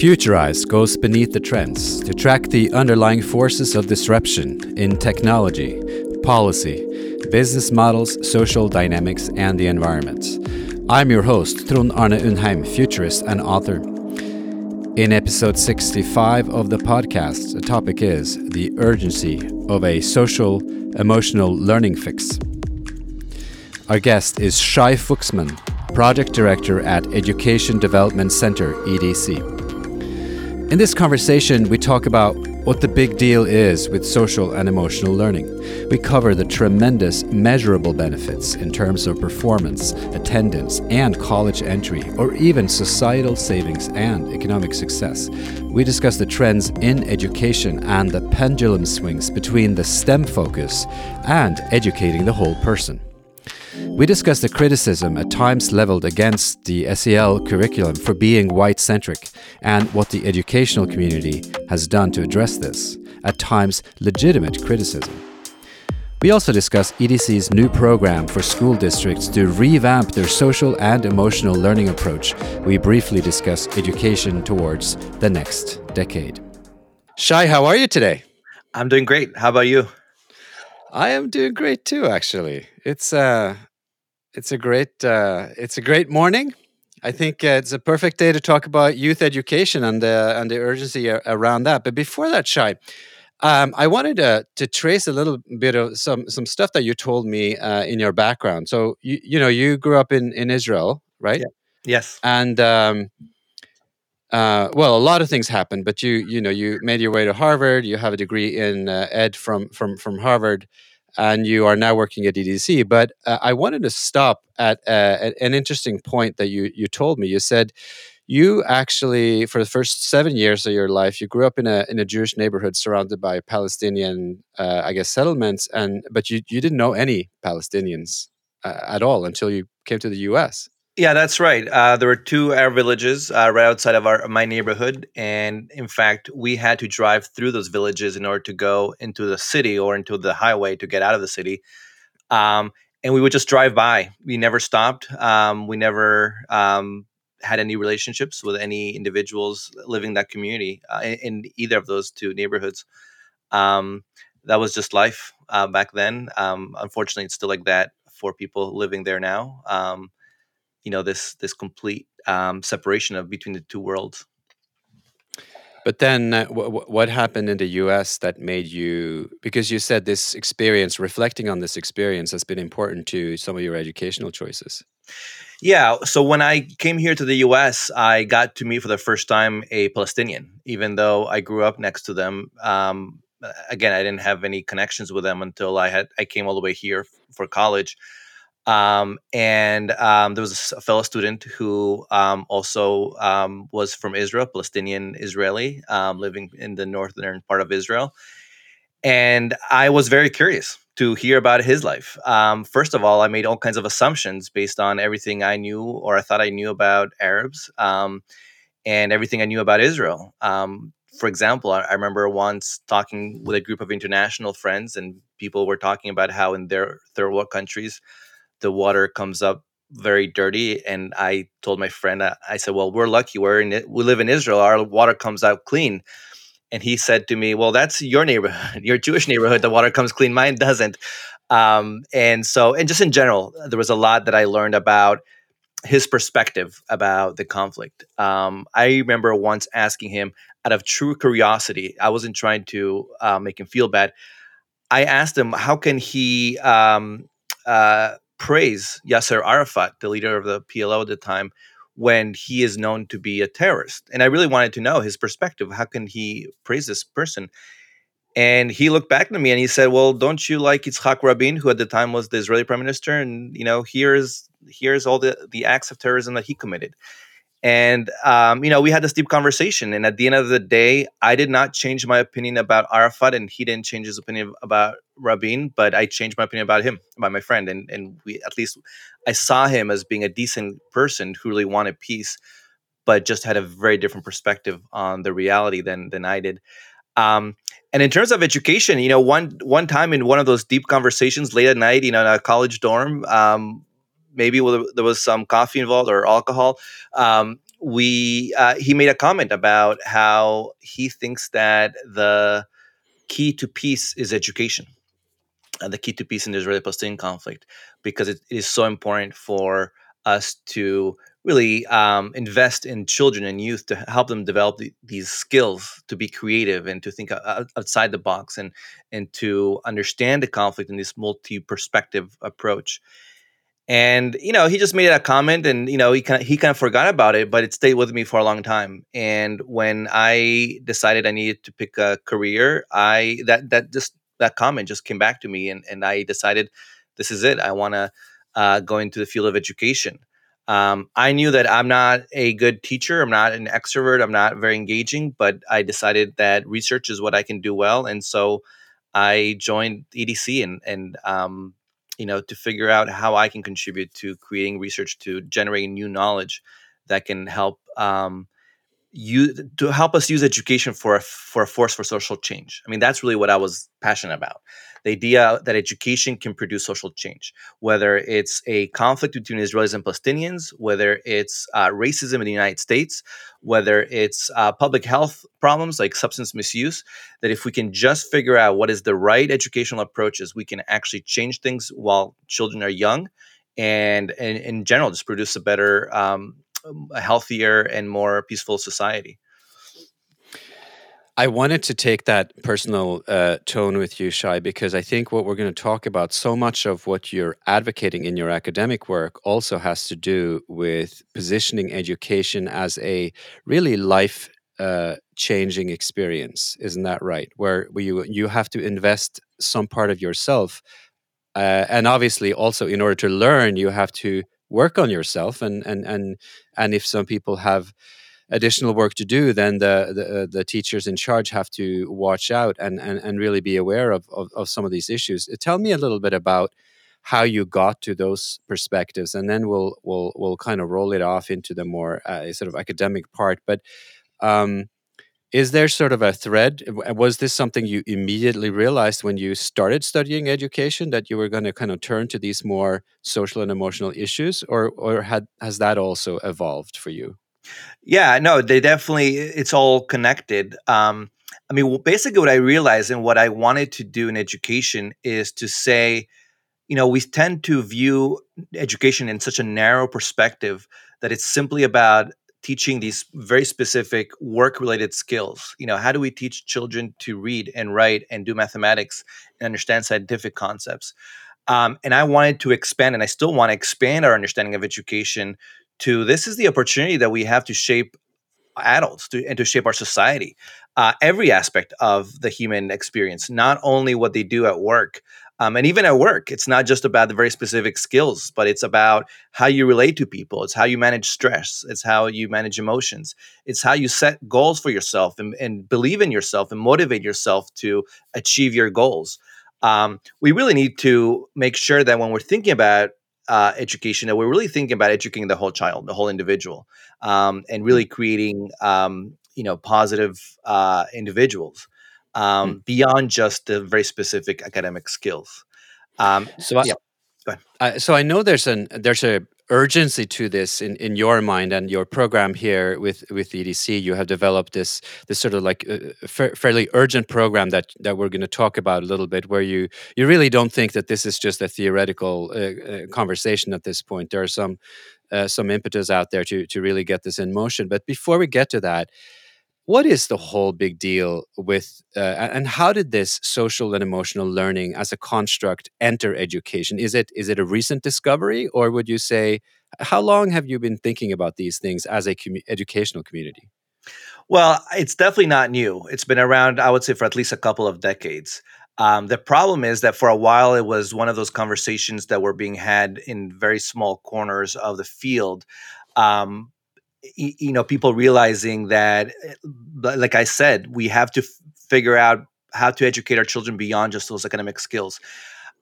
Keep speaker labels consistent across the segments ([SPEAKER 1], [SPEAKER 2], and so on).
[SPEAKER 1] Futurized goes beneath the trends to track the underlying forces of disruption in technology, policy, business models, social dynamics, and the environment. I'm your host, Trond Arne Undheim, futurist and author. In episode 65 of the podcast, the topic is the urgency of a social emotional learning fix. Our guest is Shai Fuxman, Project Director at Education Development Center, EDC. In this conversation, we talk about what the big deal is with social and emotional learning. We cover the tremendous measurable benefits in terms of performance, attendance, and college entry, or even societal savings and economic success. We discuss the trends in education and the pendulum swings between the STEM focus and educating the whole person. We discuss the criticism at times leveled against the SEL curriculum for being white centric and what the educational community has done to address this, at times legitimate criticism. We also discuss EDC's new program for school districts to revamp their social and emotional learning approach. We briefly discuss education towards the next decade. Shai, how are you today?
[SPEAKER 2] I'm doing great. How about you?
[SPEAKER 1] I am doing great too, actually. It's uh it's a great uh it's a great morning. I think uh, it's a perfect day to talk about youth education and the and the urgency around that. But before that, Shai, um, I wanted to to trace a little bit of some some stuff that you told me uh, in your background. So you you know you grew up in in Israel, right? Yeah.
[SPEAKER 2] Yes.
[SPEAKER 1] And um, uh, well, a lot of things happened, but you you know you made your way to Harvard. You have a degree in uh, ed from from from Harvard, and you are now working at EDC. But uh, I wanted to stop at, uh, at an interesting point that you you told me. You said you actually for the first seven years of your life you grew up in a in a Jewish neighborhood surrounded by Palestinian uh, I guess settlements, and but you you didn't know any Palestinians uh, at all until you came to the U.S.
[SPEAKER 2] Yeah, that's right. Uh, there were two Arab villages uh, right outside of our my neighborhood, and in fact, we had to drive through those villages in order to go into the city or into the highway to get out of the city. Um, and we would just drive by. We never stopped. Um, we never um, had any relationships with any individuals living in that community uh, in, in, either of those two neighborhoods. Um, that was just life uh, back then. Um, unfortunately, it's still like that for people living there now. Um, you know this this complete um, separation of between the two worlds.
[SPEAKER 1] But then, uh, w- what happened in the U.S. that made you? Because you said this experience, reflecting on this experience, has been important to some of your educational choices.
[SPEAKER 2] Yeah. So when I came here to the U.S., I got to meet for the first time a Palestinian, even though I grew up next to them. Um, again, I didn't have any connections with them until I had I came all the way here for college. Um, and um, there was a fellow student who um, also um, was from Israel, Palestinian Israeli, um, living in the northern part of Israel. And I was very curious to hear about his life. Um, first of all, I made all kinds of assumptions based on everything I knew or I thought I knew about Arabs and everything I knew about Israel. for example, I, I remember once talking with a group of international friends, and people were talking about how in their third world countries, the water comes up very dirty and i told my friend i said well we're lucky we're in we live in israel our water comes out clean. And he said to me well that's your neighborhood your jewish neighborhood the water comes clean mine doesn't. Um, and so and just in general there was a lot that i learned about his perspective about the conflict. Um, i remember once asking him out of true curiosity i wasn't trying to uh, make him feel bad i asked him how can he um, uh, praise Yasser Arafat, the leader of the PLO at the time, when he is known to be a terrorist. And I really wanted to know his perspective. How can he praise this person? And he looked back at me and he said, "Well, don't you like Yitzhak Rabin, who at the time was the Israeli prime minister? And you know, here's here's all the the acts of terrorism that he committed." And um, you know, we had this deep conversation. And at the end of the day, I did not change my opinion about Arafat, and he didn't change his opinion about Rabin. But I changed my opinion about him, about my friend, and and we at least I saw him as being a decent person who really wanted peace, but just had a very different perspective on the reality than than I did. Um, and in terms of education, you know, one one time in one of those deep conversations late at night, you know, in a college dorm, um, maybe there was some coffee involved or alcohol. Um, we uh, he made a comment about how he thinks that the key to peace is education, and the key to peace in the Israeli-Palestinian conflict, because it, is so important for us to really um, invest in children and youth to help them develop the, these skills to be creative and to think outside the box and and to understand the conflict in this multi-perspective approach and you know he just made a comment and you know he kind of he kind of forgot about it but it stayed with me for a long time. And when i decided i needed to pick a career i that that just that comment just came back to me and and i decided this is it. I want to uh, go into the field of education. Um, i knew that i'm not a good teacher i'm not an extrovert i'm not very engaging but i decided that research is what i can do well. And so i joined edc and and um, you know, to figure out how I can contribute to creating research to generating new knowledge that can help um, you to help us use education for a for a force for social change. I mean, that's really what I was passionate about the idea that education can produce social change, whether it's a conflict between Israelis and Palestinians, whether it's uh, racism in the United States, whether it's uh, public health problems like substance misuse, that if we can just figure out what is the right educational approaches, we can actually change things while children are young and, and in general, just produce a better, um, a healthier, and more peaceful society.
[SPEAKER 1] I wanted to take that personal uh, tone with you, Shai, because I think what we're going to talk about, so much of what you're advocating in your academic work also has to do with positioning education as a really life uh, changing experience. Isn't that right? Where, where you, you have to invest some part of yourself. Uh, and obviously, also, in order to learn, you have to work on yourself. And, and, and, and if some people have, additional work to do, then the the, uh, the teachers in charge have to watch out and and, and really be aware of, of, of some of these issues. Uh, tell me a little bit about how you got to those perspectives, and then we'll we'll we'll kind of roll it off into the more uh, sort of academic part. But um, is there sort of a thread? Was this something you immediately realized when you started studying education that you were going to kind of turn to these more social and emotional issues, or or had has that also evolved for you?
[SPEAKER 2] Yeah, no, they definitely, it's all connected. Um, I mean, basically, what I realized and what I wanted to do in education is to say, you know, we tend to view education in such a narrow perspective that it's simply about teaching these very specific work related skills. You know, how do we teach children to read and write and do mathematics and understand scientific concepts? Um, and I wanted to expand, and I still want to expand our understanding of education to this is the opportunity that we have to shape adults to, and to shape our society uh, every aspect of the human experience not only what they do at work um, and even at work it's not just about the very specific skills but it's about how you relate to people. It's how you manage stress. It's how you manage emotions. It's how you set goals for yourself and, and believe in yourself and motivate yourself to achieve your goals. Um, we really need to make sure that when we're thinking about uh, education that we're really thinking about educating the whole child, the whole individual, um, and really creating um, you know positive uh, individuals um, mm. beyond just the very specific academic skills. Um,
[SPEAKER 1] so, I, yeah, so I know there's an there's a urgency to this in, in your mind and your program here with with EDC you have developed this this sort of like uh, fa fairly urgent program that that we're going to talk about a little bit where you you really don't think that this is just a theoretical uh, uh, conversation at this point there are some uh, some impetus out there to to really get this in motion but before we get to that what is the whole big deal with uh, and how did this social and emotional learning as a construct enter education? Is it is it a recent discovery or would you say how long have you been thinking about these things as a com- educational community?
[SPEAKER 2] Well it's definitely not new. It's been around i would say for at least a couple of decades. Um, the problem is that for a while it was one of those conversations that were being had in very small corners of the field. Um, you know people realizing that eh, like i said we have to f- figure out how to educate our children beyond just those academic skills.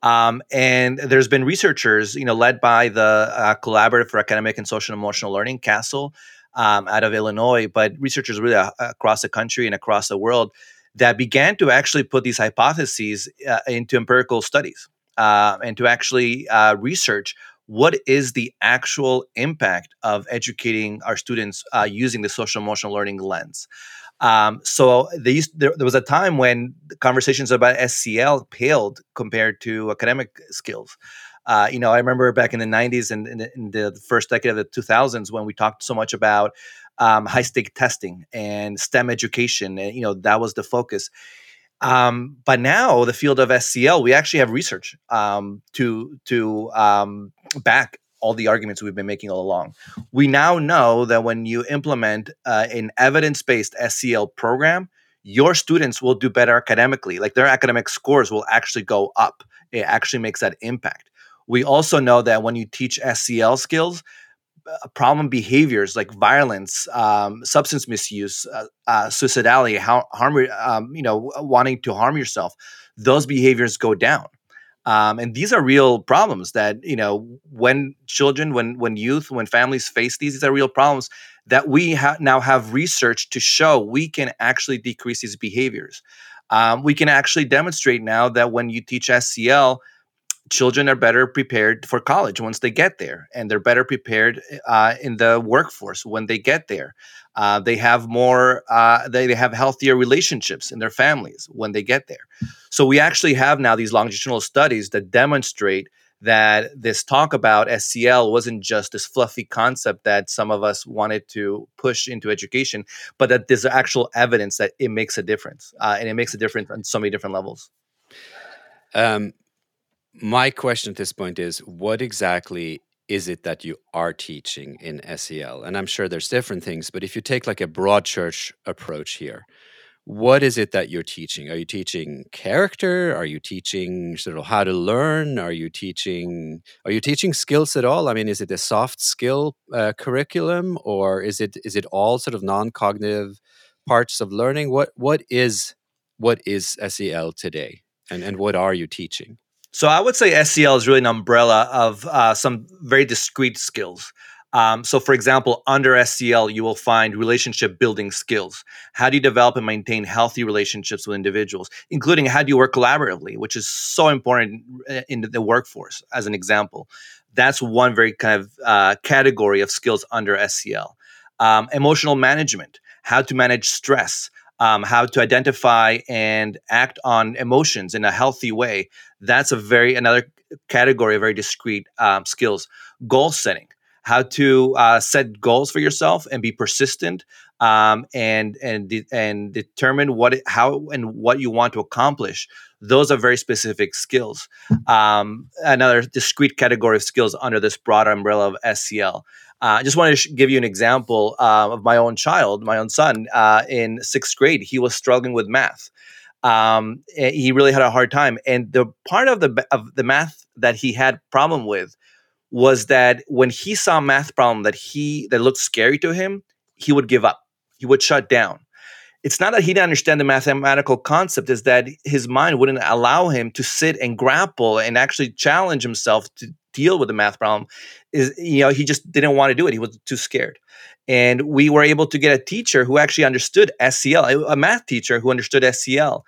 [SPEAKER 2] Um, and there's been researchers you know led by the uh, collaborative for academic and social and emotional learning CASEL um, out of illinois but researchers really uh, across the country and across the world that began to actually put these hypotheses uh, into empirical studies uh, and to actually uh, research what is the actual impact of educating our students uh, using the social emotional learning lens. Um, so there, there, was a time when conversations about SEL paled compared to academic skills. Uh, you know, I remember back in the 90s and in, in, the first decade of the 2000s when we talked so much about um, high stake testing and STEM education. And, you know, that was the focus. Um, but now the field of SEL, we actually have research um, to to um, back all the arguments we've been making all along. We now know that when you implement uh, an evidence-based SEL program, your students will do better academically. Like their academic scores will actually go up. It actually makes that impact. We also know that when you teach SEL skills, uh, problem behaviors like violence, um, substance misuse, uh, uh, suicidality, how, harm, um, you know, wanting to harm yourself, those behaviors go down. Um, and these are real problems that you know when children, when when youth, when families face these, these are real problems that we ha- now have research to show we can actually decrease these behaviors. Um, we can actually demonstrate now that when you teach SEL, children are better prepared for college once they get there, and they're better prepared uh, in the workforce when they get there. Uh, they have more, uh, they, they have healthier relationships in their families when they get there. So we actually have now these longitudinal studies that demonstrate that this talk about SEL wasn't just this fluffy concept that some of us wanted to push into education, but that there's actual evidence that it makes a difference, uh, and it makes a difference on so many different levels. Um,
[SPEAKER 1] my question at this point is what exactly is it that you are teaching in SEL? And I'm sure there's different things, but if you take like a broad church approach here, what is it that you're teaching? Are you teaching character? Are you teaching sort of how to learn? Are you teaching are you teaching skills at all? I mean, is it a soft skill uh, curriculum or is it is it all sort of non-cognitive parts of learning? What what is what is SEL today? And and what are you teaching?
[SPEAKER 2] So I would say SEL is really an umbrella of uh, some very discrete skills. Um, so, for example, under SEL, you will find relationship building skills. How do you develop and maintain healthy relationships with individuals, including how do you work collaboratively, which is so important uh, in the workforce, as an example. That's one very kind of uh, category of skills under SEL. Um, emotional management, how to manage stress, um, how to identify and act on emotions in a healthy way. That's a very another category of very discrete um, skills. Goal setting, how to uh, set goals for yourself and be persistent um, and and de- and determine what it, how and what you want to accomplish. Those are very specific skills. Um, another discrete category of skills under this broader umbrella of SEL. Uh, I just wanted to sh- give you an example uh, of my own child, my own son. Uh, in sixth grade, he was struggling with math. Um, eh, he really had a hard time, and the part of the of the math that he had problem with was that when he saw math problem that he that looked scary to him, he would give up. He would shut down. It's not that he didn't understand the mathematical concept, is that his mind wouldn't allow him to sit and grapple and actually challenge himself to deal with the math problem is you know he just didn't want to do it he was too scared and we were able to get a teacher who actually understood SEL a math teacher who understood SEL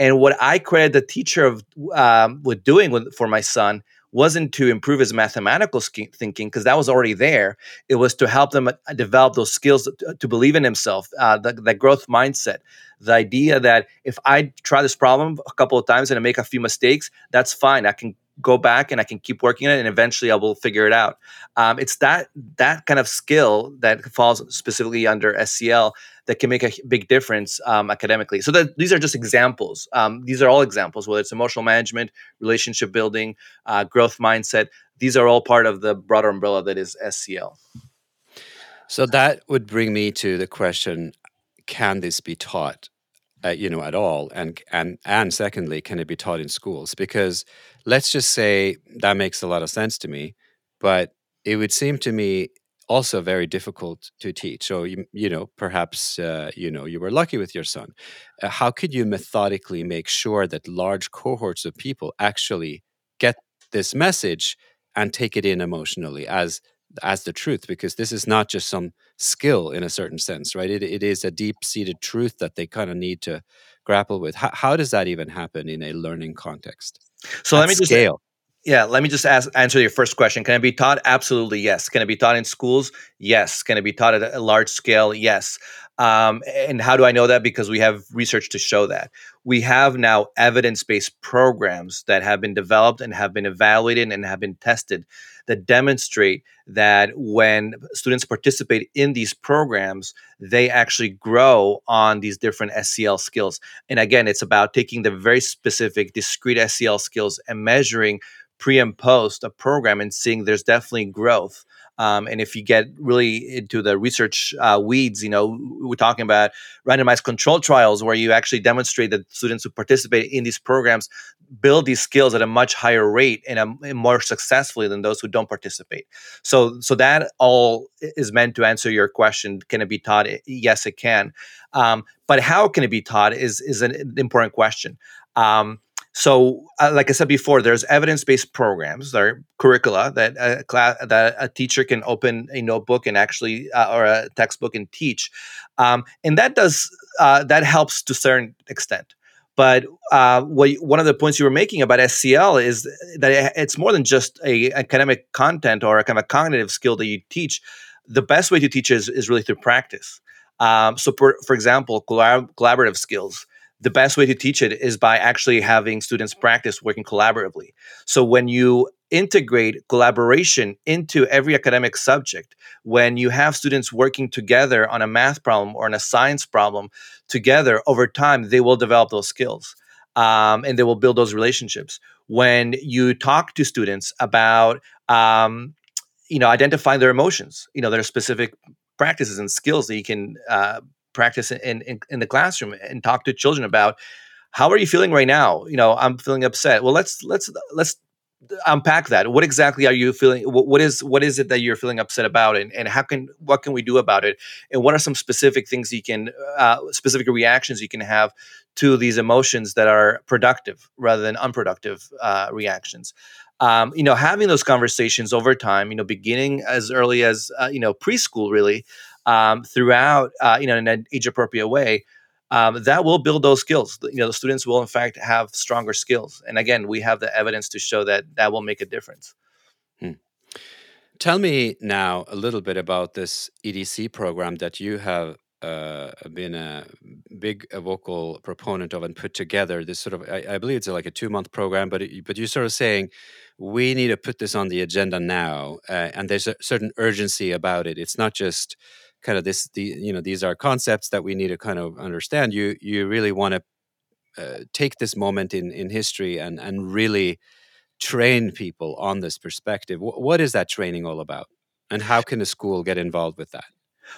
[SPEAKER 2] and what I credit the teacher of um, with doing with, for my son wasn't to improve his mathematical sk- thinking because that was already there. It was to help them uh, develop those skills to, to believe in himself, uh, the, that growth mindset, the idea that if I try this problem a couple of times and I make a few mistakes, that's fine. I can go back and I can keep working on it, and eventually I will figure it out. Um, it's that that kind of skill that falls specifically under SEL that can make a big difference um, academically. So that these are just examples. Um, these are all examples, whether it's emotional management, relationship building, uh, growth mindset. These are all part of the broader umbrella that is SEL.
[SPEAKER 1] So that would bring me to the question: Can this be taught? Uh, you know, at all? And and and secondly, can it be taught in schools? Because let's just say that makes a lot of sense to me, but it would seem to me also very difficult to teach. So you you know, perhaps uh, you know you were lucky with your son. Uh, how could you methodically make sure that large cohorts of people actually get this message and take it in emotionally as as the truth because this is not just some skill in a certain sense right it, it is a deep-seated truth that they kind of need to grapple with how, how does that even happen in a learning context
[SPEAKER 2] so let me just
[SPEAKER 1] scale.
[SPEAKER 2] Yeah, let me just ask, answer your first question. Can it be taught? Absolutely, yes. Can it be taught in schools? Yes. Can it be taught at a large scale? Yes. Um, and how do I know that? Because we have research to show that. We have now evidence based programs that have been developed and have been evaluated and have been tested that demonstrate that when students participate in these programs, they actually grow on these different SEL skills. And again, it's about taking the very specific, discrete SEL skills and measuring pre and post a program and seeing there's definitely growth. Um, and if you get really into the research uh, weeds, you know, we're talking about randomized control trials where you actually demonstrate that students who participate in these programs build these skills at a much higher rate and, um, and more successfully than those who don't participate. So, so that all is meant to answer your question: Can it be taught? Yes, it can. Um, but how can it be taught is is an important question. Um, so, uh, like I said before, there's evidence-based programs, there are curricula that a class, that a teacher can open a notebook and actually uh, or a textbook and teach, um, and that does uh, that helps to a certain extent. But uh, what, one of the points you were making about SEL is that it's more than just a academic content or a kind of a cognitive skill that you teach. The best way to teach is, is really through practice. Um, so, for, for example, collab- collaborative skills the best way to teach it is by actually having students practice working collaboratively. So when you integrate collaboration into every academic subject, when you have students working together on a math problem or on a science problem together over time, they will develop those skills um, and they will build those relationships. When you talk to students about, um, you know, identifying their emotions, you know, there are specific practices and skills that you can uh, practice in, in, in the classroom and talk to children about how are you feeling right now? You know i'm feeling upset. Well let's let's let's unpack that. What exactly are you feeling what, what is what is it that you're feeling upset about and, and how can what can we do about it? And what are some specific things you can uh, specific reactions you can have to these emotions that are productive rather than unproductive uh, reactions? Um, you know having those conversations over time you know beginning as early as uh, you know preschool really um, throughout, uh, you know, in an age appropriate way, um, that will build those skills. You know, the students will in fact have stronger skills. And again, we have the evidence to show that that will make a difference. Hmm.
[SPEAKER 1] Tell me now a little bit about this EDC program that you have uh, been a big a vocal proponent of and put together. This sort of, I, I believe it's like a two month program, but it, but you're sort of saying we need to put this on the agenda now, uh, and there's a certain urgency about it. It's not just kind of this the you know these are concepts that we need to kind of understand. You you really want to uh, take this moment in in history and and really train people on this perspective. W- what is that training all about? And how can a school get involved with that?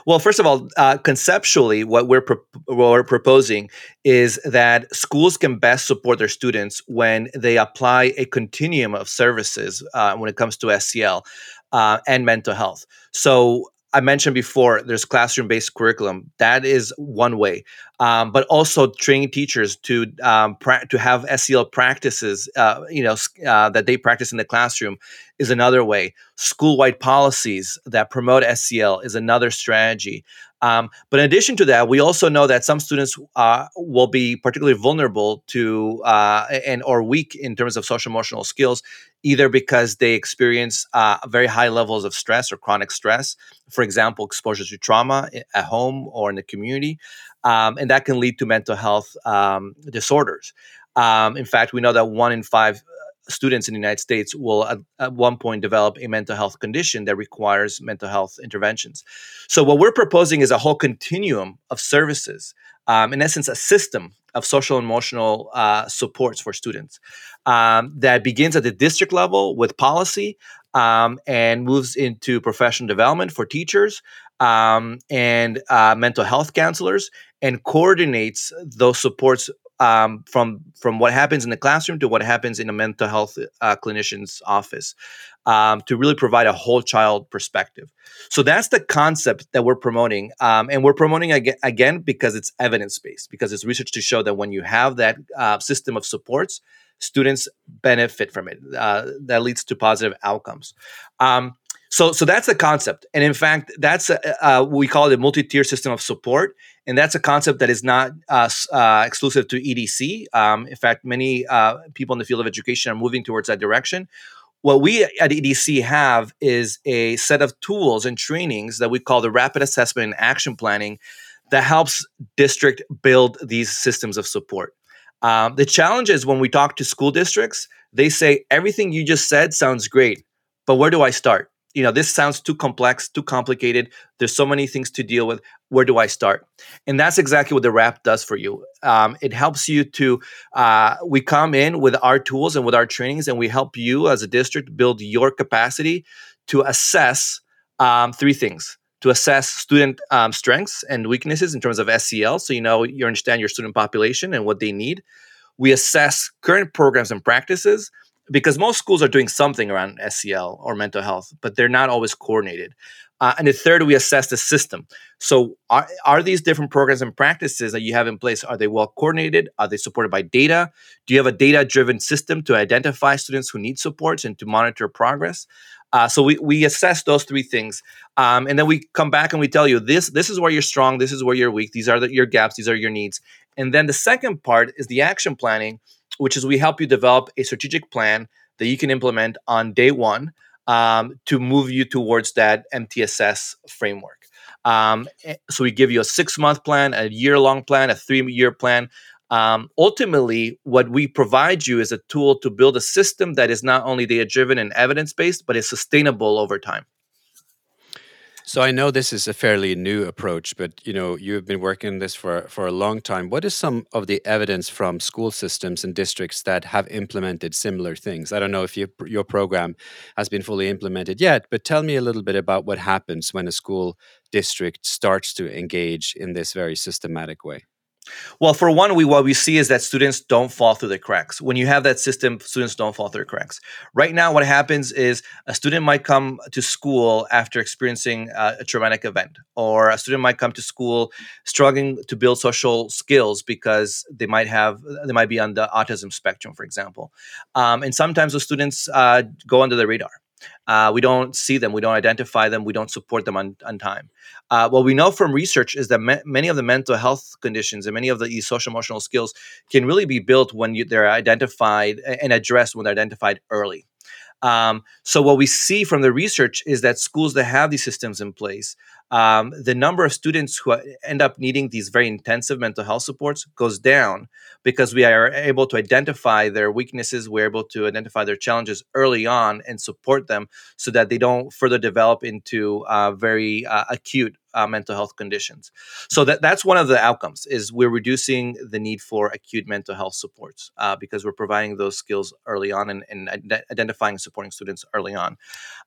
[SPEAKER 2] Well, first of all, uh, conceptually, what we're, pro- what we're proposing is that schools can best support their students when they apply a continuum of services uh, when it comes to SEL uh, and mental health. So, I mentioned before, there's classroom based curriculum. That is one way, um, but also training teachers to um, pra- to have SEL practices, uh, you know, uh, that they practice in the classroom is another way. School wide policies that promote SEL is another strategy. Um, but in addition to that, we also know that some students uh, will be particularly vulnerable to uh, and or weak in terms of social emotional skills, either because they experience uh, very high levels of stress or chronic stress, for example, exposure to trauma at home or in the community, um, and that can lead to mental health um, disorders. Um, in fact, we know that one in five students in the United States will at, at, one point develop a mental health condition that requires mental health interventions. So, what we're proposing is a whole continuum of services, um, in essence, a system of social and emotional uh, supports for students um, that begins at the district level with policy um, and moves into professional development for teachers um, and uh, mental health counselors and coordinates those supports um, from from what happens in the classroom to what happens in a mental health uh, clinician's office um, to really provide a whole child perspective. So that's the concept that we're promoting, um, and we're promoting again, again because it's evidence based, because it's research to show that when you have that uh, system of supports, students benefit from it. Uh, that leads to positive outcomes. Um, So, so that's the concept, and in fact, that's a, we call it a multi-tier system of support, and that's a concept that is not uh, uh, exclusive to EDC. Um, in fact, many uh, people in the field of education are moving towards that direction. What we at EDC have is a set of tools and trainings that we call the Rapid Assessment and Action Planning that helps district build these systems of support. Um, the challenge is when we talk to school districts, they say everything you just said sounds great, but where do I start? You know, this sounds too complex, too complicated. There's so many things to deal with. Where do I start? And that's exactly what the RAP does for you. Um, it helps you to, uh, we come in with our tools and with our trainings, and we help you as a district build your capacity to assess um, three things to assess student um, strengths and weaknesses in terms of SEL, so you know you understand your student population and what they need. We assess current programs and practices because most schools are doing something around SEL or mental health, but they're not always coordinated. Uh, and the third, we assess the system. So, are, are these different programs and practices that you have in place are they well coordinated? Are they supported by data? Do you have a data-driven system to identify students who need supports and to monitor progress? Uh, so we, we assess those three things, um, and then we come back and we tell you this this is where you're strong, this is where you're weak, these are the, your gaps, these are your needs, and then the second part is the action planning, which is we help you develop a strategic plan that you can implement on day one um, to move you towards that MTSS framework. Um, eh, so we give you a six month plan, a year long plan, a three year plan um, ultimately, what we provide you is a tool to build a system that is not only data driven and evidence based, but is sustainable over time.
[SPEAKER 1] So I know this is a fairly new approach, but you know you've been working on this for for a long time. What is some of the evidence from school systems and districts that have implemented similar things? I don't know if you, your program has been fully implemented yet, but tell me a little bit about what happens when a school district starts to engage in this very systematic way.
[SPEAKER 2] Well, for one, we what we see is that students don't fall through the cracks. When you have that system, students don't fall through the cracks. Right now, what happens is a student might come to school after experiencing uh, a traumatic event, or a student might come to school struggling to build social skills because they might have they might be on the autism spectrum, for example. Um, and sometimes those students uh, go under the radar. Uh, we don't see them, we don't identify them, we don't support them on, on time. Uh, what we know from research is that many of the mental health conditions and many of the social emotional skills can really be built when you, they're identified and addressed when they're identified early. Um, so what we see from the research is that schools that have these systems in place, um, the number of students who end up needing these very intensive mental health supports goes down because we are able to identify their weaknesses, we're able to identify their challenges early on and support them so that they don't further develop into uh, very uh, acute uh, mental health conditions. So that that's one of the outcomes is we're reducing the need for acute mental health supports uh, because we're providing those skills early on and, and identifying and supporting students early on.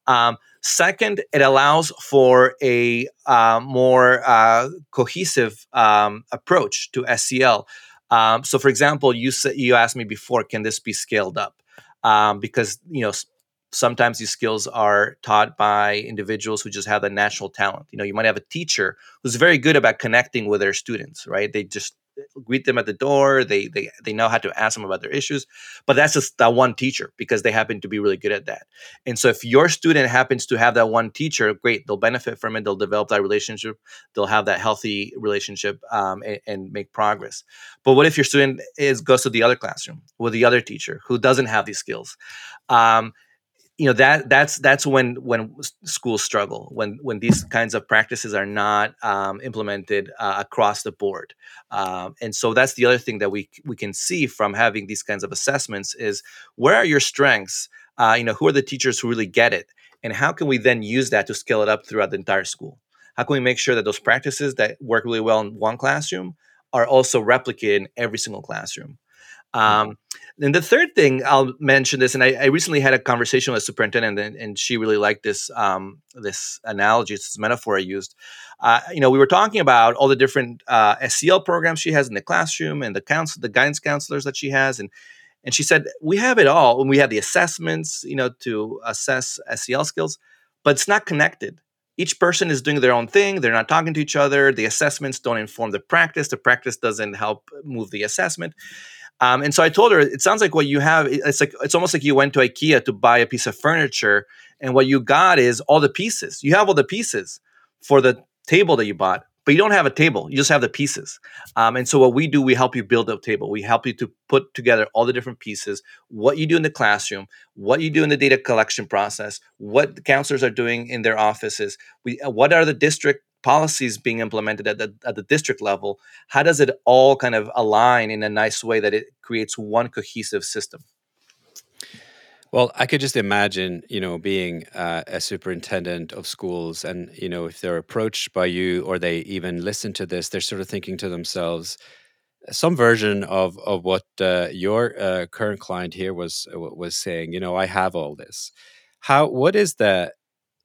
[SPEAKER 2] Um, second, it allows for a uh, more uh, cohesive um, approach to SEL. Um, so, for example, you you asked me before, can this be scaled up? Um, because you know sometimes these skills are taught by individuals who just have the natural talent you know you might have a teacher who's very good about connecting with their students right they just greet them at the door they they they know how to ask them about their issues but that's just that one teacher because they happen to be really good at that. And so if your student happens to have that one teacher great they'll benefit from it they'll develop that relationship they'll have that healthy relationship um, and, and, make progress. But what if your student is goes to the other classroom with the other teacher who doesn't have these skills? Um, you know that that's that's when when schools struggle when when these kinds of practices are not um, implemented uh, across the board. Um, and so that's the other thing that we we can see from having these kinds of assessments is where are your strengths? Uh, you know who are the teachers who really get it? And how can we then use that to scale it up throughout the entire school? How can we make sure that those practices that work really well in one classroom are also replicated in every single classroom. Um, and the third thing I'll mention this, and I, I recently had a conversation with a superintendent, and, and she really liked this um, this analogy, this metaphor I used. Uh, you know, we were talking about all the different uh, SEL programs she has in the classroom, and the counsel, the guidance counselors that she has, and and she said we have it all, and we have the assessments, you know, to assess SEL skills, but it's not connected. Each person is doing their own thing. They're not talking to each other. The assessments don't inform the practice. The practice doesn't help move the assessment. Um, and so I told her, it sounds like what you have. It's like it's almost like you went to IKEA to buy a piece of furniture, And what you got is all the pieces. You have all the pieces for the table that you bought, but you don't have a table. You just have the pieces. Um, and so what we do, we help you build a table. We help you to put together all the different pieces, what you do in the classroom, what you do in the data collection process, what the counselors are doing in their offices. We, uh, what are the district policies being implemented at the, at the district level? How does it all kind of align in a nice way that it creates one cohesive system?
[SPEAKER 1] Well, I could just imagine, you know, being uh, a superintendent of schools, and you know, if they're approached by you or they even listen to this, they're sort of thinking to themselves, some version of of what uh, your uh, current client here was uh, was saying. You know, I have all this. How? What is the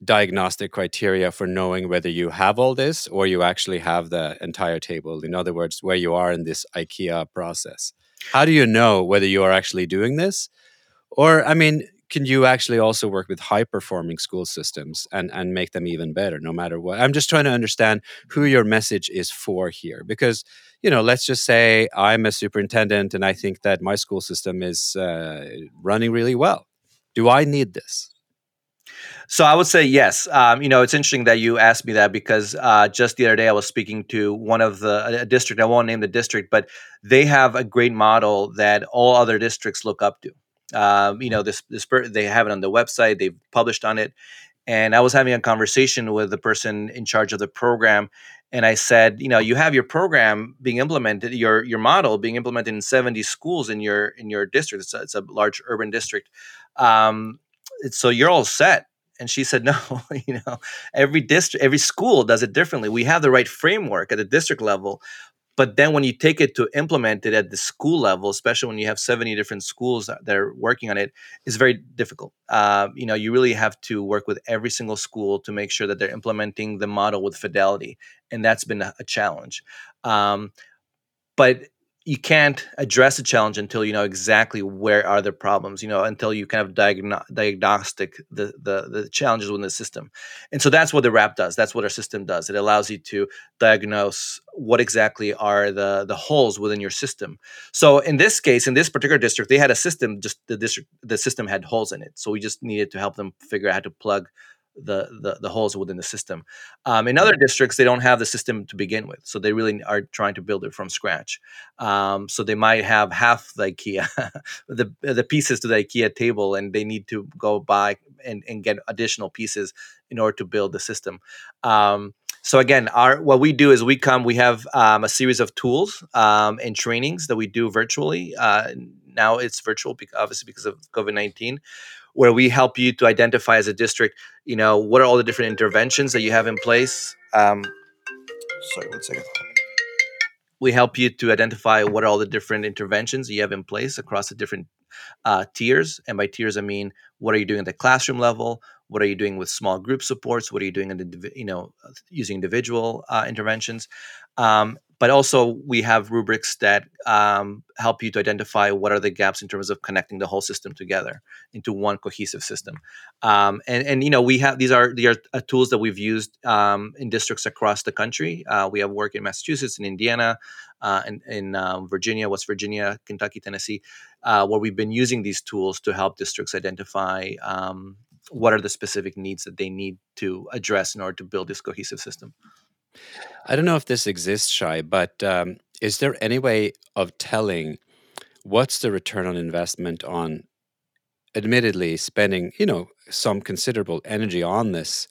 [SPEAKER 1] diagnostic criteria for knowing whether you have all this or you actually have the entire table? In other words, where you are in this IKEA process. How do you know whether you are actually doing this? Or, I mean, can you actually also work with high performing school systems and, and make them even better no matter what? I'm just trying to understand who your message is for here. Because, you know, let's just say I'm a superintendent and I think that my school system is uh, running really well. Do I need this?
[SPEAKER 2] So I would say yes. Um, you know, it's interesting that you asked me that because uh, just the other day I was speaking to one of the district. I won't name the district, but they have a great model that all other districts look up to. Um, you know, this this they have it on the website. They've published on it, and I was having a conversation with the person in charge of the program, and I said, you know, you have your program being implemented, your your model being implemented in 70 schools in your in your district. It's a, it's a large urban district, um, so you're all set. And she said, no, you know, every district, every school does it differently. We have the right framework at the district level, but then when you take it to implement it at the school level especially when you have 70 different schools that are working on it it's very difficult uh, you know you really have to work with every single school to make sure that they're implementing the model with fidelity and that's been a, a challenge um, but you can't address a challenge until you know exactly where are the problems you know until you kind of diagno- diagnostic the, the the challenges within the system. And so that's what the RAP does that's what our system does. It allows you to diagnose what exactly are the the holes within your system. So in this case in this particular district they had a system just the district the system had holes in it. So we just needed to help them figure out how to plug the, the, the holes within the system. Um, in other districts, they don't have the system to begin with, so they really are trying to build it from scratch. Um, so they might have half the IKEA, the the pieces to the IKEA table, and they need to go buy and, and get additional pieces in order to build the system. Um, so again, our what we do is we come, we have um, a series of tools um, and trainings that we do virtually. Uh, now it's virtual, because, obviously because of COVID nineteen where we help you to identify as a district, you know, what are all the different interventions that you have in place. Um, sorry, one second. We help you to identify what are all the different interventions you have in place across the different uh, tiers. And by tiers, I mean what are you doing at the classroom level? What are you doing with small group supports? What are you doing in the, you know, using individual uh, interventions? Um, but also we have rubrics that um, help you to identify what are the gaps in terms of connecting the whole system together into one cohesive system. Um, and, and you know we have these are these are uh, tools that we've used um, in districts across the country. Uh, we have work in massachusetts in indiana uh, in, in um, virginia west virginia kentucky tennessee uh, where we've been using these tools to help districts identify um, what are the specific needs that they need to address in order to build this cohesive system
[SPEAKER 1] I don't know if this exists, Shai, but um, is there any way of telling what's the return on investment on, admittedly, spending you know some considerable energy on this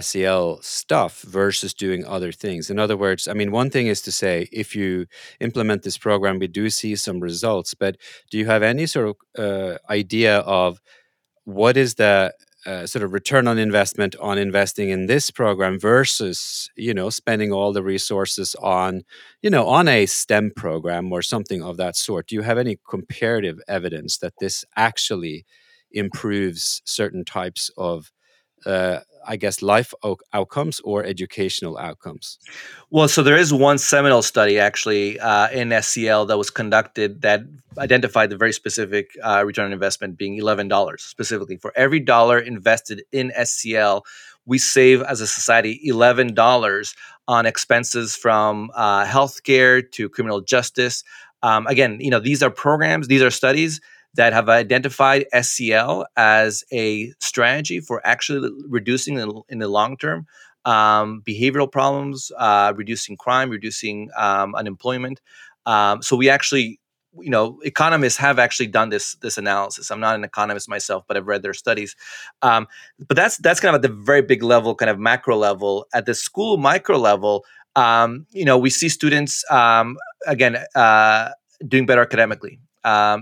[SPEAKER 1] SEL stuff versus doing other things? In other words, I mean, one thing is to say if you implement this program, we do see some results, but do you have any sort of uh, idea of what is the uh, sort of return on investment on investing in this program versus you know spending all the resources on you know on a stem program or something of that sort. Do you have any comparative evidence that this actually improves certain types of uh, I guess, life outcomes or educational outcomes?
[SPEAKER 2] Well, so there is one seminal study actually uh, in SEL that was conducted that identified the very specific uh, return on investment being $11 specifically. For every dollar invested in SEL, we save as a society $11 on expenses from uh, healthcare to criminal justice. Um, again, you know, these are programs, these are studies that have identified SEL as a strategy for actually reducing in, in the long term um, behavioral problems, uh, reducing crime, reducing um, unemployment. Um, so we actually, you know, economists have actually done this this analysis. I'm not an economist myself, but I've read their studies. Um, but that's that's kind of at the very big level, kind of macro level. At the school micro level, um, you know, we see students um, again uh, doing better academically.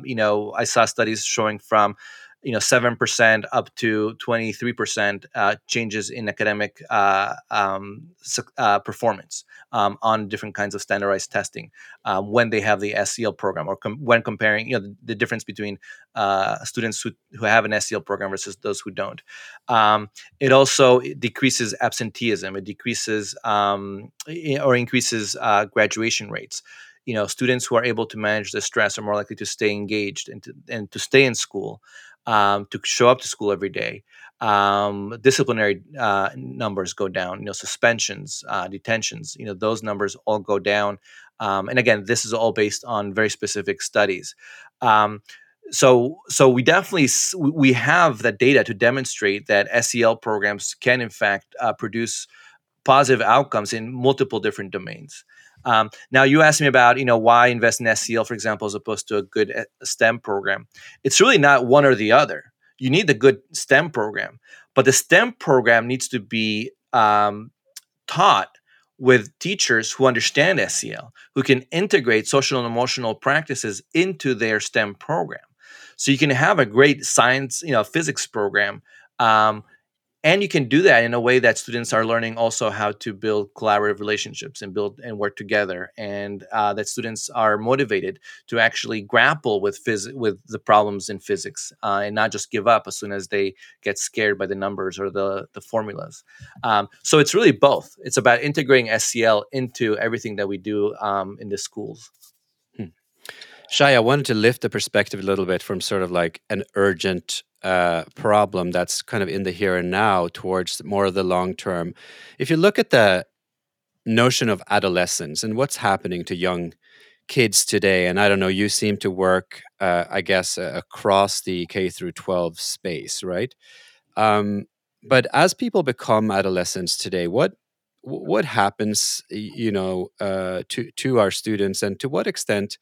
[SPEAKER 2] You know, I saw studies showing from you know, 7% up to 23% uh, changes in academic uh, um, uh, performance um, on different kinds of standardized testing uh, when they have the SEL program or com- when comparing, you know, the, the difference between uh, students who, who have an SEL program versus those who don't. Um, it also decreases absenteeism. It decreases um, or increases uh, graduation rates you know students who are able to manage the stress are more likely to stay engaged and to, and to stay in school um, to show up to school every day. Um, disciplinary uh, numbers go down. You know, suspensions, uh, detentions. You know, those numbers all go down. Um, and again, this is all based on very specific studies. Um, so, so we definitely we have the data to demonstrate that SEL programs can, in fact, uh, produce positive outcomes in multiple different domains. Um, now, you asked me about, you know, why invest in SEL, for example, as opposed to a good eh, STEM program. It's really not one or the other. You need the good STEM program, but the STEM program needs to be um, taught with teachers who understand SEL, who can integrate social and emotional practices into their STEM program. So you can have a great science, you know, physics program um, and you can do that in a way that students are learning also how to build collaborative relationships and build and work together and uh, that students are motivated to actually grapple with phys- with the problems in physics uh, and not just give up as soon as they get scared by the numbers or the the formulas um, so it's really both it's about integrating sel into everything that we do um, in the schools.
[SPEAKER 1] Shai, I wanted to lift the perspective a little bit from sort of like an urgent uh, problem that's kind of in the here and now towards more of the long term. If you look at the notion of adolescence and what's happening to young kids today, and I don't know, you seem to work, uh, I guess, uh, across the K through 12 space, right? Um, but as people become adolescents today, what what happens, you know, uh, to to our students, and to what extent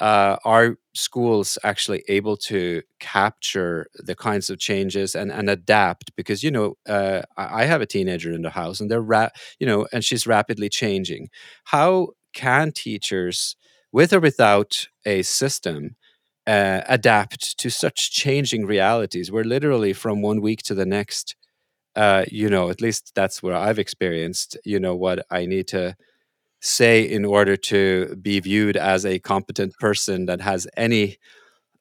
[SPEAKER 1] uh, are schools actually able to capture the kinds of changes and, and adapt? Because you know uh, i have a teenager in the house and they're ra- you know and she's rapidly changing. How can teachers with or without a system uh, adapt to such changing realities? Where literally from one week to the next uh, you know at least that's what i've experienced you know what i need to say in order to be viewed as a competent person that has any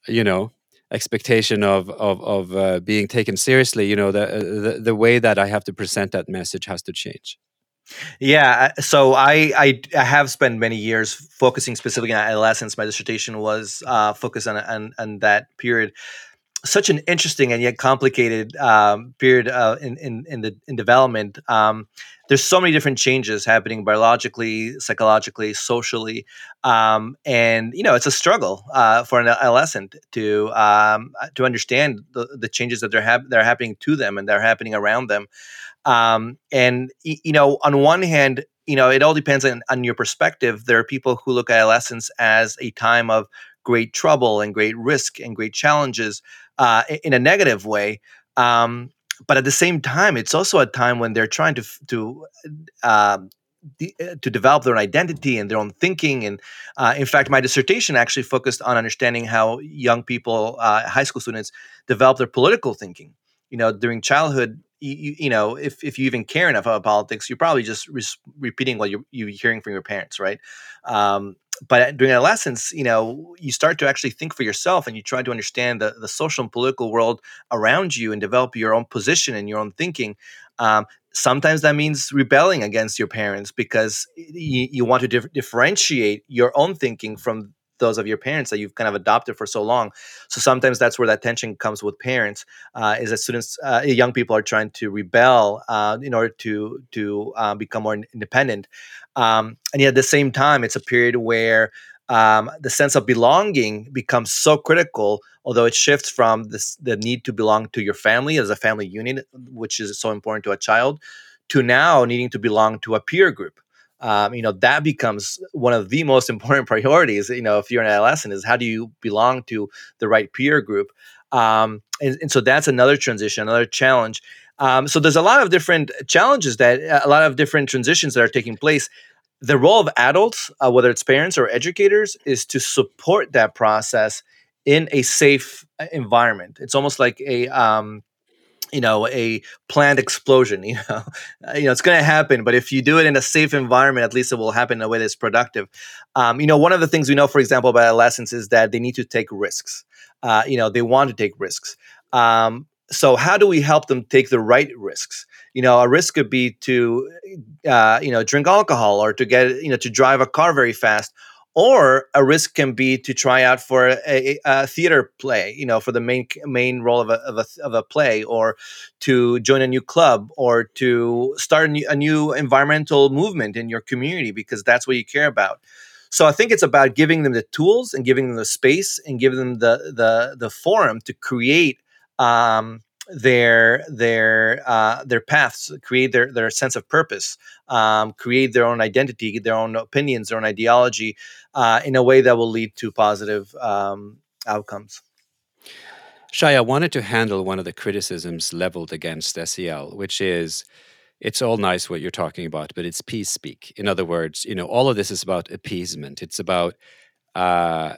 [SPEAKER 1] you know expectation of of of uh, being taken seriously you know the, uh, the the way that i have to present that message has to change
[SPEAKER 2] yeah, uh, so I, I, I have spent many years focusing specifically on adolescence. My dissertation was uh, focused on, on, on that period. Such an interesting and yet complicated um, period uh, in, in in the in development. Um, there's so many different changes happening biologically, psychologically, socially, um, and you know it's a struggle uh, for an adolescent to um, to understand the, the changes that they're hap- that are happening to them and they're happening around them. Um, and you know, on one hand, you know, it all depends on, on your perspective. There are people who look at adolescence as a time of great trouble and great risk and great challenges uh, in a negative way. Um, but at the same time, it's also a time when they're trying to to uh, to develop their own identity and their own thinking. And uh, in fact, my dissertation actually focused on understanding how young people, uh, high school students, develop their political thinking. You know, during childhood, you, you, know, if, if you even care enough about politics, you're probably just re- repeating what you're, you're hearing from your parents, right? Um, but during adolescence, you know, you start to actually think for yourself and you try to understand the, the social and political world around you and develop your own position and your own thinking. Um, sometimes that means rebelling against your parents because you, you want to dif- differentiate your own thinking from those of your parents that you've kind of adopted for so long. So sometimes that's where that tension comes with parents, uh, is that students, uh, young people are trying to rebel uh, in order to to uh, become more independent. Um, and yet at the same time, it's a period where um, the sense of belonging becomes so critical. Although it shifts from this, the need to belong to your family as a family unit, which is so important to a child, to now needing to belong to a peer group. Um, you know that becomes one of the most important priorities. You know, if you're an adolescent, is how do you belong to the right peer group? Um, and, and so that's another transition, another challenge. Um, so there's a lot of different challenges that a lot of different transitions that are taking place the role of adults, uh, whether it's parents or educators, is to support that process in a safe uh, environment. It's almost like a um, you know a planned explosion you know uh, you know it's going to happen but if you do it in a safe environment at least it will happen in a way that's productive. Um, you know one of the things we know for example about adolescents is that they need to take risks. Uh, you know they want to take risks. Um, so how do we help them take the right risks? You know a risk could be to uh, you know drink alcohol or to get you know to drive a car very fast or a risk can be to try out for a, a, theater play you know for the main main role of a, of a, of a play or to join a new club or to start a new, a new environmental movement in your community because that's what you care about. So i think it's about giving them the tools and giving them the space and giving them the the the forum to create um, their their uh, their paths, create their their sense of purpose, um, create their own identity, their own opinions, their own ideology, uh, in a way that will lead to positive um, outcomes.
[SPEAKER 1] Shai, I wanted to handle one of the criticisms leveled against SEL, which is it's all nice what you're talking about, but it's peace speak. In other words, you know, all of this is about appeasement. It's about uh,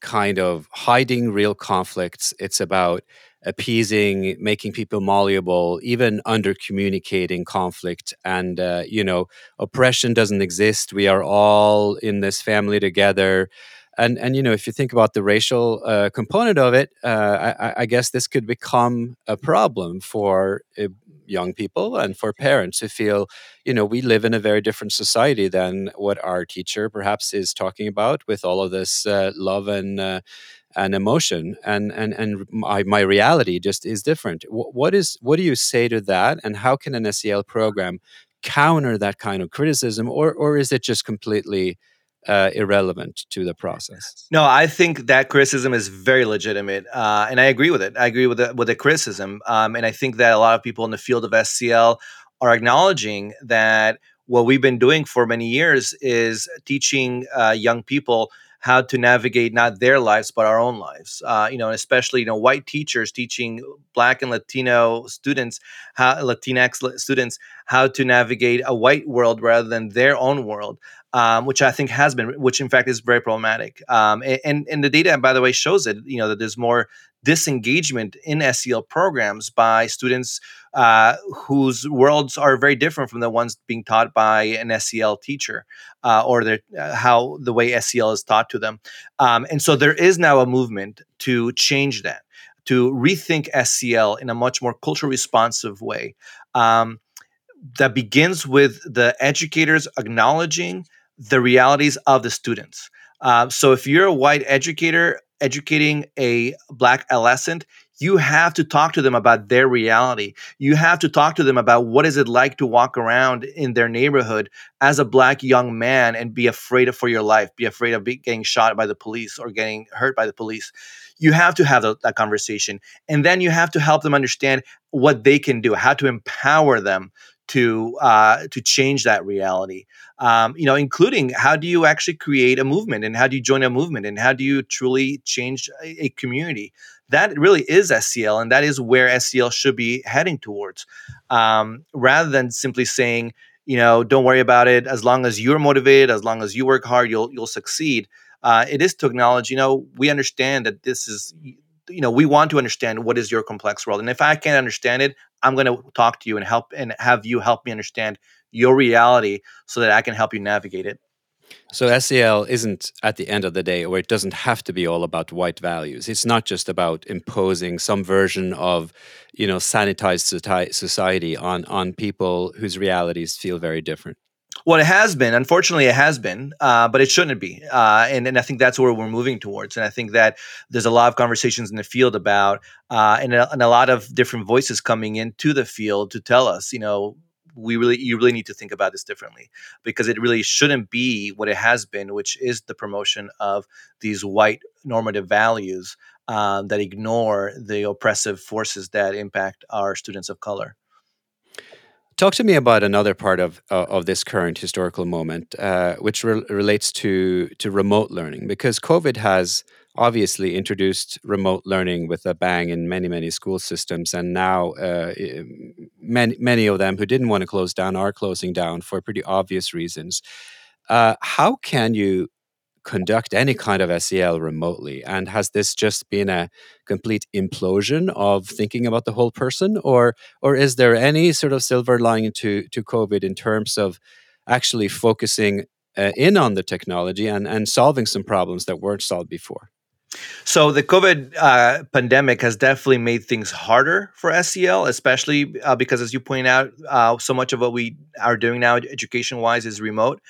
[SPEAKER 1] kind of hiding real conflicts. It's about appeasing, making people malleable, even under communicating conflict. And, uh, you know, oppression doesn't exist. We are all in this family together. And, and you know, if you think about the racial uh, component of it, uh, I, I, guess this could become a problem for uh, young people and for parents who feel, you know, we live in a very different society than what our teacher perhaps is talking about with all of this uh, love and uh, an emotion and and and my, my reality just is different what is what do you say to that and how can an sel program counter that kind of criticism or or is it just completely uh, irrelevant to the process.
[SPEAKER 2] No, I think that criticism is very legitimate, uh, and I agree with it. I agree with the, with the criticism, um, and I think that a lot of people in the field of SEL are acknowledging that what we've been doing for many years is teaching uh, young people how to navigate not their lives but our own lives. Uh, you know, especially you know white teachers teaching Black and Latino students, how Latinx students how to navigate a white world rather than their own world. Um, which I think has been, which in fact is very problematic. Um, and and the data, by the way, shows it. You know that there's more disengagement in SEL programs by students uh, whose worlds are very different from the ones being taught by an SEL teacher uh, or uh, how the way SEL is taught to them. Um, and so there is now a movement to change that, to rethink SEL in a much more culture responsive way. Um, that begins with the educators acknowledging the realities of the students. Uh, so if you're a white educator educating a black adolescent, you have to talk to them about their reality. You have to talk to them about what is it like to walk around in their neighborhood as a black young man and be afraid of for your life, be afraid of be, getting shot by the police or getting hurt by the police. You have to have the, that conversation, and then you have to help them understand what they can do, how to empower them to uh, to change that reality. Um, you know, including how do you actually create a movement, and how do you join a movement, and how do you truly change a, a community. That really is SEL, and that is where SEL should be heading towards, um, rather than simply saying, you know, don't worry about it. As long as you're motivated, as long as you work hard, you'll you'll succeed. Uh, it is to acknowledge, you know, we understand that this is you know we want to understand what is your complex world and if i can't understand it i'm going to talk to you and help and have you help me understand your reality so that i can help you navigate it
[SPEAKER 1] so SEL isn't at the end of the day, or it doesn't have to be all about white values. It's not just about imposing some version of, you know, sanitized society on on people whose realities feel very different.
[SPEAKER 2] Well, it has been. Unfortunately, it has been, uh, but it shouldn't be. Uh, and, and I think that's where we're moving towards. And I think that there's a lot of conversations in the field about, uh, and, a, and a lot of different voices coming into the field to tell us, you know, we really you really need to think about this differently because it really shouldn't be what it has been, which is the promotion of these white normative values um, that ignore the oppressive forces that impact our students of color.
[SPEAKER 1] Talk to me about another part of uh, of this current historical moment, uh, which re- relates to to remote learning, because COVID has obviously introduced remote learning with a bang in many many school systems, and now uh, many many of them who didn't want to close down are closing down for pretty obvious reasons. Uh, how can you conduct any kind of SEL remotely? And has this just been a complete implosion of thinking about the whole person, or or is there any sort of silver lining to to COVID in terms of actually focusing uh, in on the technology and and solving some problems that weren't solved before?
[SPEAKER 2] So the COVID uh, pandemic has definitely made things harder for SEL, especially uh, because, as you point out, uh, so much of what we are doing now, education-wise, is remote.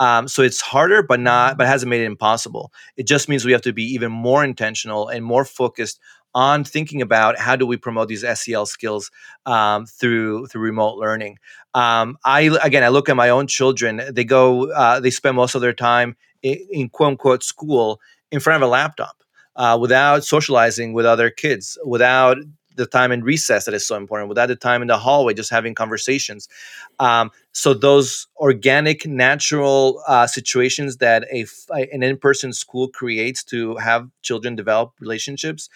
[SPEAKER 2] Um, so it's harder, but not, but hasn't made it impossible. It just means we have to be even more intentional and more focused on thinking about how do we promote these SEL skills um, through through remote learning. Um, I again, I look at my own children. They go, uh, they spend most of their time in, in quote unquote school in front of a laptop. Uh, without socializing with other kids, without the time in recess that is so important, without the time in the hallway, just having conversations. Um, so those organic, natural uh, situations that a an in-person school creates to have children develop relationships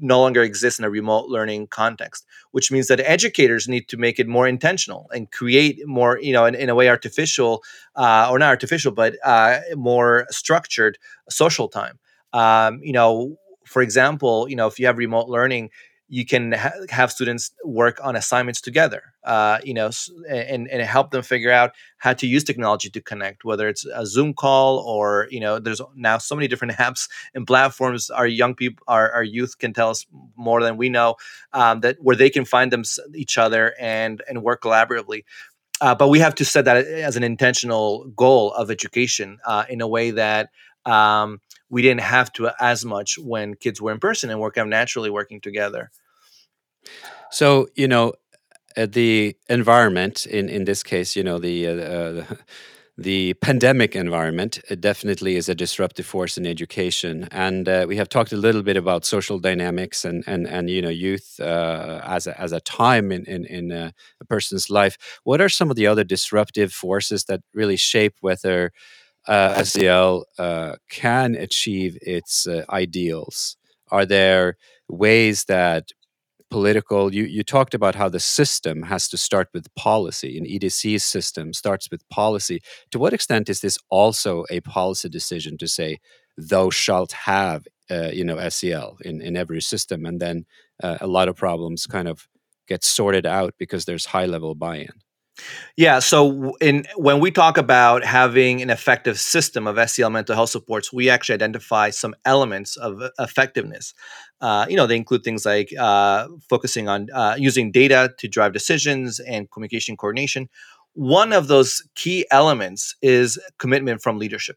[SPEAKER 2] no longer exist in a remote learning context which means that educators need to make it more intentional and create more you know in, in a way artificial uh, or not artificial but uh, more structured social time um, you know for example you know if you have remote learning you can ha- have students work on assignments together uh, you know and, and help them figure out how to use technology to connect whether it's a zoom call or you know there's now so many different apps and platforms our young people our, our youth can tell us more than we know um, that where they can find them each other and and work collaboratively. Uh, but we have to set that as an intentional goal of education uh, in a way that um, we didn't have to as much when kids were in person and were kind of naturally working together.
[SPEAKER 1] So you know, uh, the environment in in this case, you know, the uh, uh, the pandemic environment definitely is a disruptive force in education, and uh, we have talked a little bit about social dynamics and and and you know youth uh, as a, as a time in in, in a, a person's life. What are some of the other disruptive forces that really shape whether uh, SEL uh, can achieve its uh, ideals? Are there ways that political you, you talked about how the system has to start with policy an EDC's system starts with policy to what extent is this also a policy decision to say thou shalt have uh, you know sel in, in every system and then uh, a lot of problems kind of get sorted out because there's high level buy-in
[SPEAKER 2] yeah. So in when we talk about having an effective system of SEL mental health supports, we actually identify some elements of effectiveness. Uh, you know, they include things like uh, focusing on uh, using data to drive decisions and communication coordination. One of those key elements is commitment from leadership.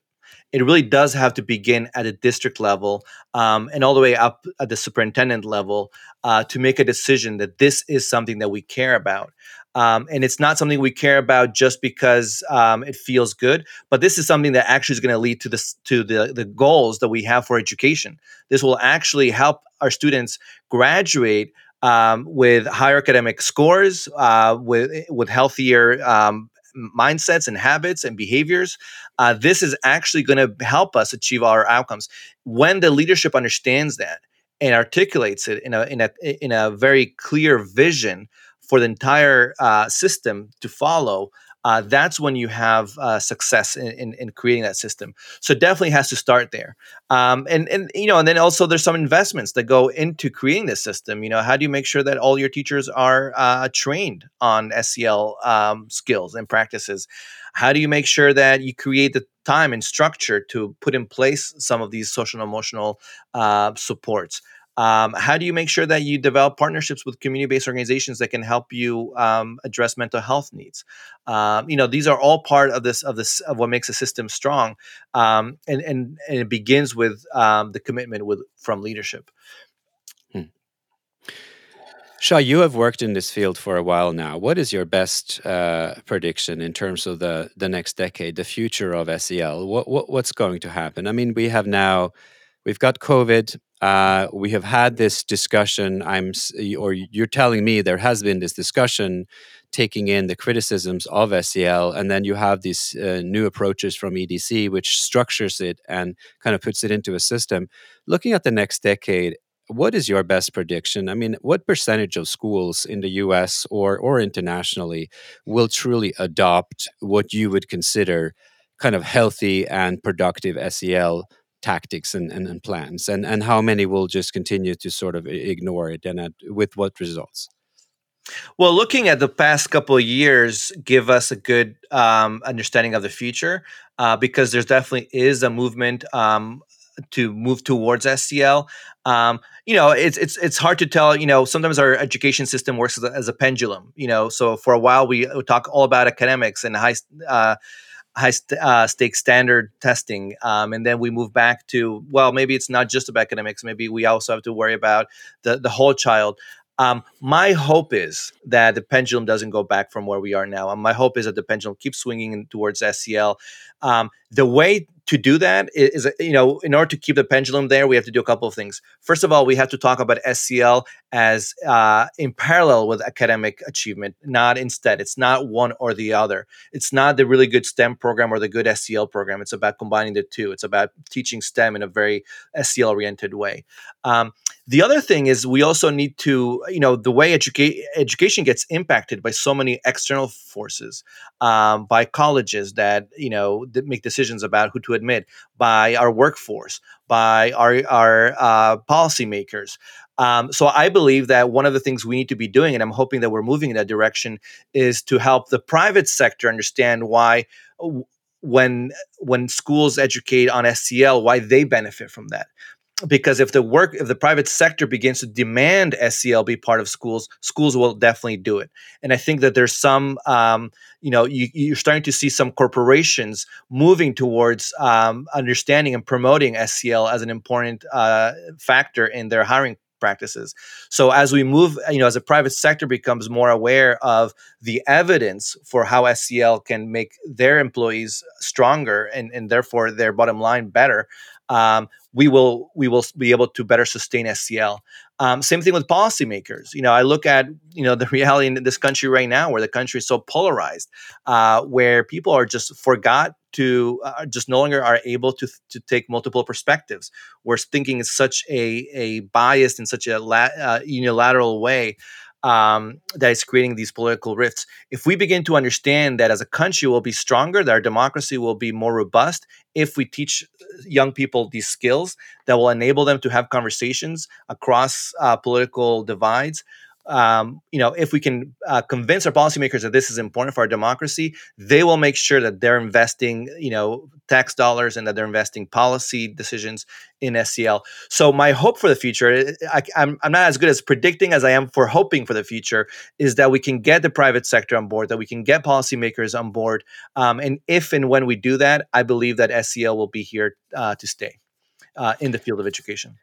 [SPEAKER 2] It really does have to begin at a district level um, and all the way up at the superintendent level uh, to make a decision that this is something that we care about. Um, and it's not something we care about just because um, it feels good, but this is something that actually is going to lead to this to the the goals that we have for education. This will actually help our students graduate um, with higher academic scores, uh, with with healthier um, mindsets and habits and behaviors. Uh, this is actually going to help us achieve our outcomes when the leadership understands that and articulates it in a in a in a very clear vision for the entire uh, system to follow, uh, that's when you have uh, success in, in, in, creating that system. So definitely has to start there. Um, and and you know, and then also there's some investments that go into creating this system. You know, how do you make sure that all your teachers are uh, trained on SEL um, skills and practices? How do you make sure that you create the time and structure to put in place some of these social and emotional uh, supports? Um, how do you make sure that you develop partnerships with community-based organizations that can help you um, address mental health needs? Um, you know, these are all part of this of this of what makes a system strong, um, and, and and it begins with um, the commitment with from leadership. Hmm.
[SPEAKER 1] Shai, you have worked in this field for a while now. What is your best uh, prediction in terms of the, the next decade, the future of SEL? What, what, what's going to happen? I mean, we have now, we've got COVID. Uh, we have had this discussion. I'm, or you're telling me there has been this discussion, taking in the criticisms of SEL, and then you have these uh, new approaches from EDC, which structures it and kind of puts it into a system. Looking at the next decade, what is your best prediction? I mean, what percentage of schools in the US or, or internationally will truly adopt what you would consider kind of healthy and productive SEL tactics and, and, and plans? And, and how many will just continue to sort of ignore it and at, with what results?
[SPEAKER 2] Well, looking at the past couple of years, give us a good um, understanding of the future uh, because there's definitely is a movement um, to move towards SEL. Um, you know, it's it's it's hard to tell. You know, sometimes our education system works as a, as a pendulum. You know, so for a while we talk all about academics and high. Uh, high st- uh, stake standard testing um, and then we move back to well maybe it's not just about academics maybe we also have to worry about the, the whole child um, my hope is that the pendulum doesn't go back from where we are now. And my hope is that the pendulum keeps swinging towards SEL. Um, the way to do that is, you know, in order to keep the pendulum there, we have to do a couple of things. First of all, we have to talk about SEL as uh, in parallel with academic achievement, not instead. It's not one or the other. It's not the really good STEM program or the good SEL program. It's about combining the two. It's about teaching STEM in a very SEL oriented way. Um, the other thing is we also need to, you know, the way educa- education gets impacted by so many external forces, um, by colleges that, you know, make decisions about who to admit, by our workforce, by our, our uh, policymakers. Um, so I believe that one of the things we need to be doing, and I'm hoping that we're moving in that direction, is to help the private sector understand why when when schools educate on SEL, why they benefit from that because if the work if the private sector begins to demand SEL be part of schools, schools will definitely do it. And I think that there's some, um, you know, you, are starting to see some corporations moving towards um, understanding and promoting SEL as an important uh, factor in their hiring practices. So as we move, you know, as the private sector becomes more aware of the evidence for how SEL can make their employees stronger and, and therefore their bottom line better, um, we will we will be able to better sustain SEL. Um, same thing with policymakers. You know, I look at you know the reality in this country right now, where the country is so polarized, uh, where people are just forgot to uh, just no longer are able to to take multiple perspectives. Where thinking is such a a biased and such a la- uh, unilateral way um, that is creating these political rifts. If we begin to understand that as a country we'll be stronger, that our democracy will be more robust, if we teach young people these skills that will enable them to have conversations across uh, political divides, um, you know, if we can uh, convince our policymakers that this is important for our democracy, they will make sure that they're investing, you know, tax dollars and that they're investing policy decisions in SEL. So my hope for the future, I, I'm, I'm not as good as predicting as I am for hoping for the future, is that we can get the private sector on board, that we can get policymakers on board, um, and if and when we do that, I believe that SEL will be here uh, to stay uh, in the field of education.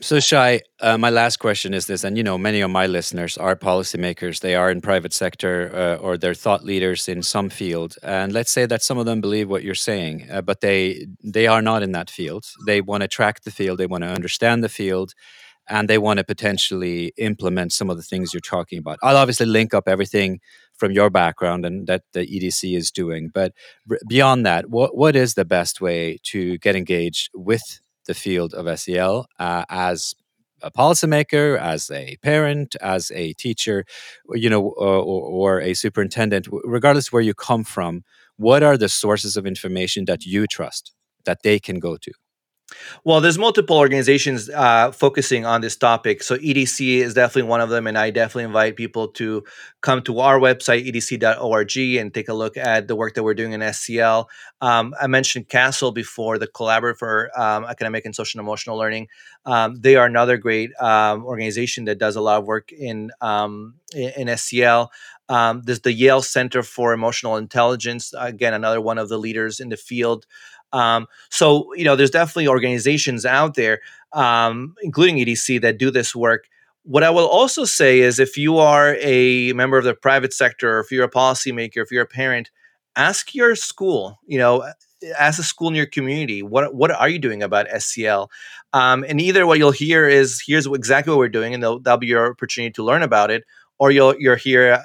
[SPEAKER 1] So, Shai, uh, my last question is this, and you know, many of my listeners are policymakers. They are in private sector uh, or they're thought leaders in some field. And let's say that some of them believe what you're saying, uh, but they they are not in that field. They want to track the field. They want to understand the field, and they want to potentially implement some of the things you're talking about. I'll obviously link up everything from your background and that the EDC is doing. But beyond that, what what is the best way to get engaged with the field of SEL uh, as a policymaker, as a parent, as a teacher, you know, or, or, a superintendent, regardless where you come from, what are the sources of information that you trust that they can go to?
[SPEAKER 2] Well, there's multiple organizations uh, focusing on this topic. So EDC is definitely one of them, and I definitely invite people to come to our website edc.org and take a look at the work that we're doing in SEL. Um, I mentioned CASEL before, the Collaborative for um, Academic and Social and Emotional Learning. Um, they are another great um, organization that does a lot of work in um, in, SEL. Um, there's the Yale Center for Emotional Intelligence, again, another one of the leaders in the field. Um, so you know, there's definitely organizations out there, um, including EDC, that do this work. what I will also say is if you are a member of the private sector, or if you're a policymaker, if you're a parent, ask your school, you know, ask a school in your community, what what are you doing about SEL? Um, and either what you'll hear is here's exactly what we're doing, and that'll be your opportunity to learn about it, or you'll you're here.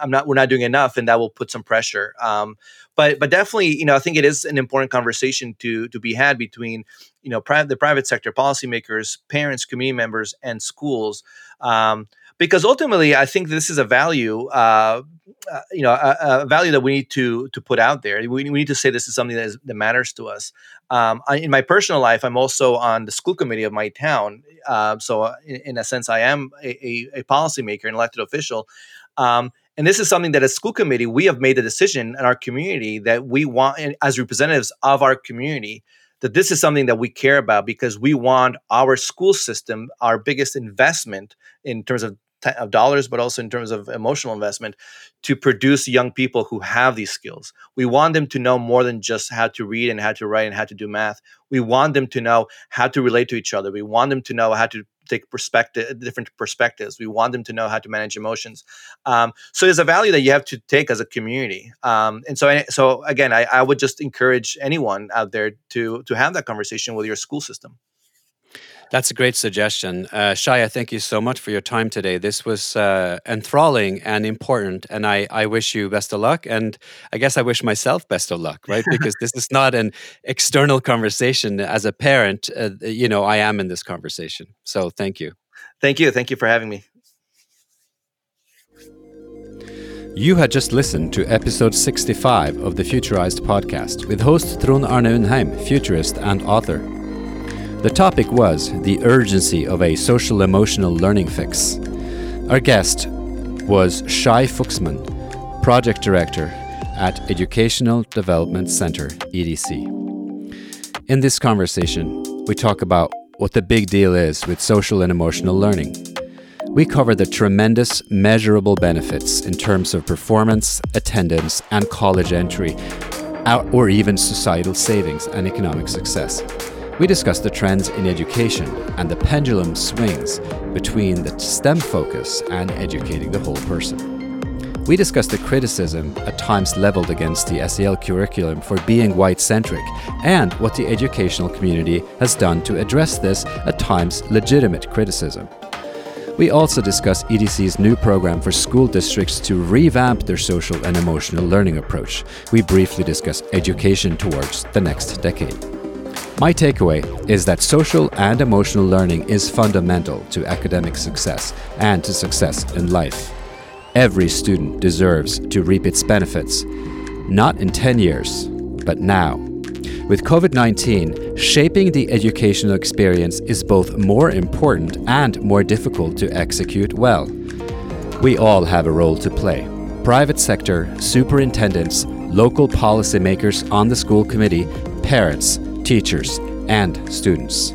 [SPEAKER 2] I'm not. We're not doing enough, and that will put some pressure. Um, but but definitely, you know, I think it is an important conversation to to be had between you know the private sector, policymakers, parents, community members, and schools. Um, because ultimately, I think this is a value, uh, uh, you know, a, a, value that we need to to put out there. We, we need to say this is something that, is, that matters to us. Um, I, in my personal life, I'm also on the school committee of my town, uh, so uh, in, in, a sense, I am a, a, a policymaker, an elected official. Um, and this is something that as school committee, we have made a decision in our community that we want, as representatives of our community, that this is something that we care about because we want our school system, our biggest investment in terms of of dollars, but also in terms of emotional investment to produce young people who have these skills. We want them to know more than just how to read and how to write and how to do math. We want them to know how to relate to each other. We want them to know how to take perspective, different perspectives. We want them to know how to manage emotions. Um, so there's a value that you have to take as a community. Um, and so, so again, I, I would just encourage anyone out there to to have that conversation with your school system.
[SPEAKER 1] That's a great suggestion. Uh, Shaya, thank you so much for your time today. This was uh, enthralling and important, and I, I wish you best of luck. And I guess I wish myself best of luck, right? Because this is not an external conversation. As a parent, uh, you know, I am in this conversation. So thank you.
[SPEAKER 2] Thank you. Thank you for having me.
[SPEAKER 1] You had just listened to episode 65 of the Futurized podcast with host Trond Arne Undheim, futurist and author. The topic was the urgency of a social emotional learning fix. Our guest was Shai Fuxman, Project Director at Educational Development Center, EDC. In this conversation, we talk about what the big deal is with social and emotional learning. We cover the tremendous measurable benefits in terms of performance, attendance, and college entry, or even societal savings and economic success. We discuss the trends in education and the pendulum swings between the STEM focus and educating the whole person. We discuss the criticism at times leveled against the SEL curriculum for being white centric and what the educational community has done to address this at times legitimate criticism. We also discuss EDC's new program for school districts to revamp their social and emotional learning approach. We briefly discuss education towards the next decade. My takeaway is that social and emotional learning is fundamental to academic success and to success in life. Every student deserves to reap its benefits, not in 10 years, but now. With COVID 19, shaping the educational experience is both more important and more difficult to execute well. We all have a role to play private sector, superintendents, local policymakers on the school committee, parents, teachers, and students.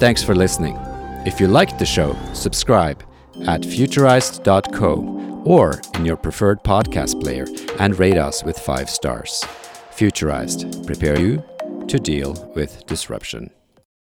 [SPEAKER 1] Thanks for listening. If you liked the show, subscribe at futurized.co or in your preferred podcast player and rate us with five stars. Futurized, prepare you to deal with disruption.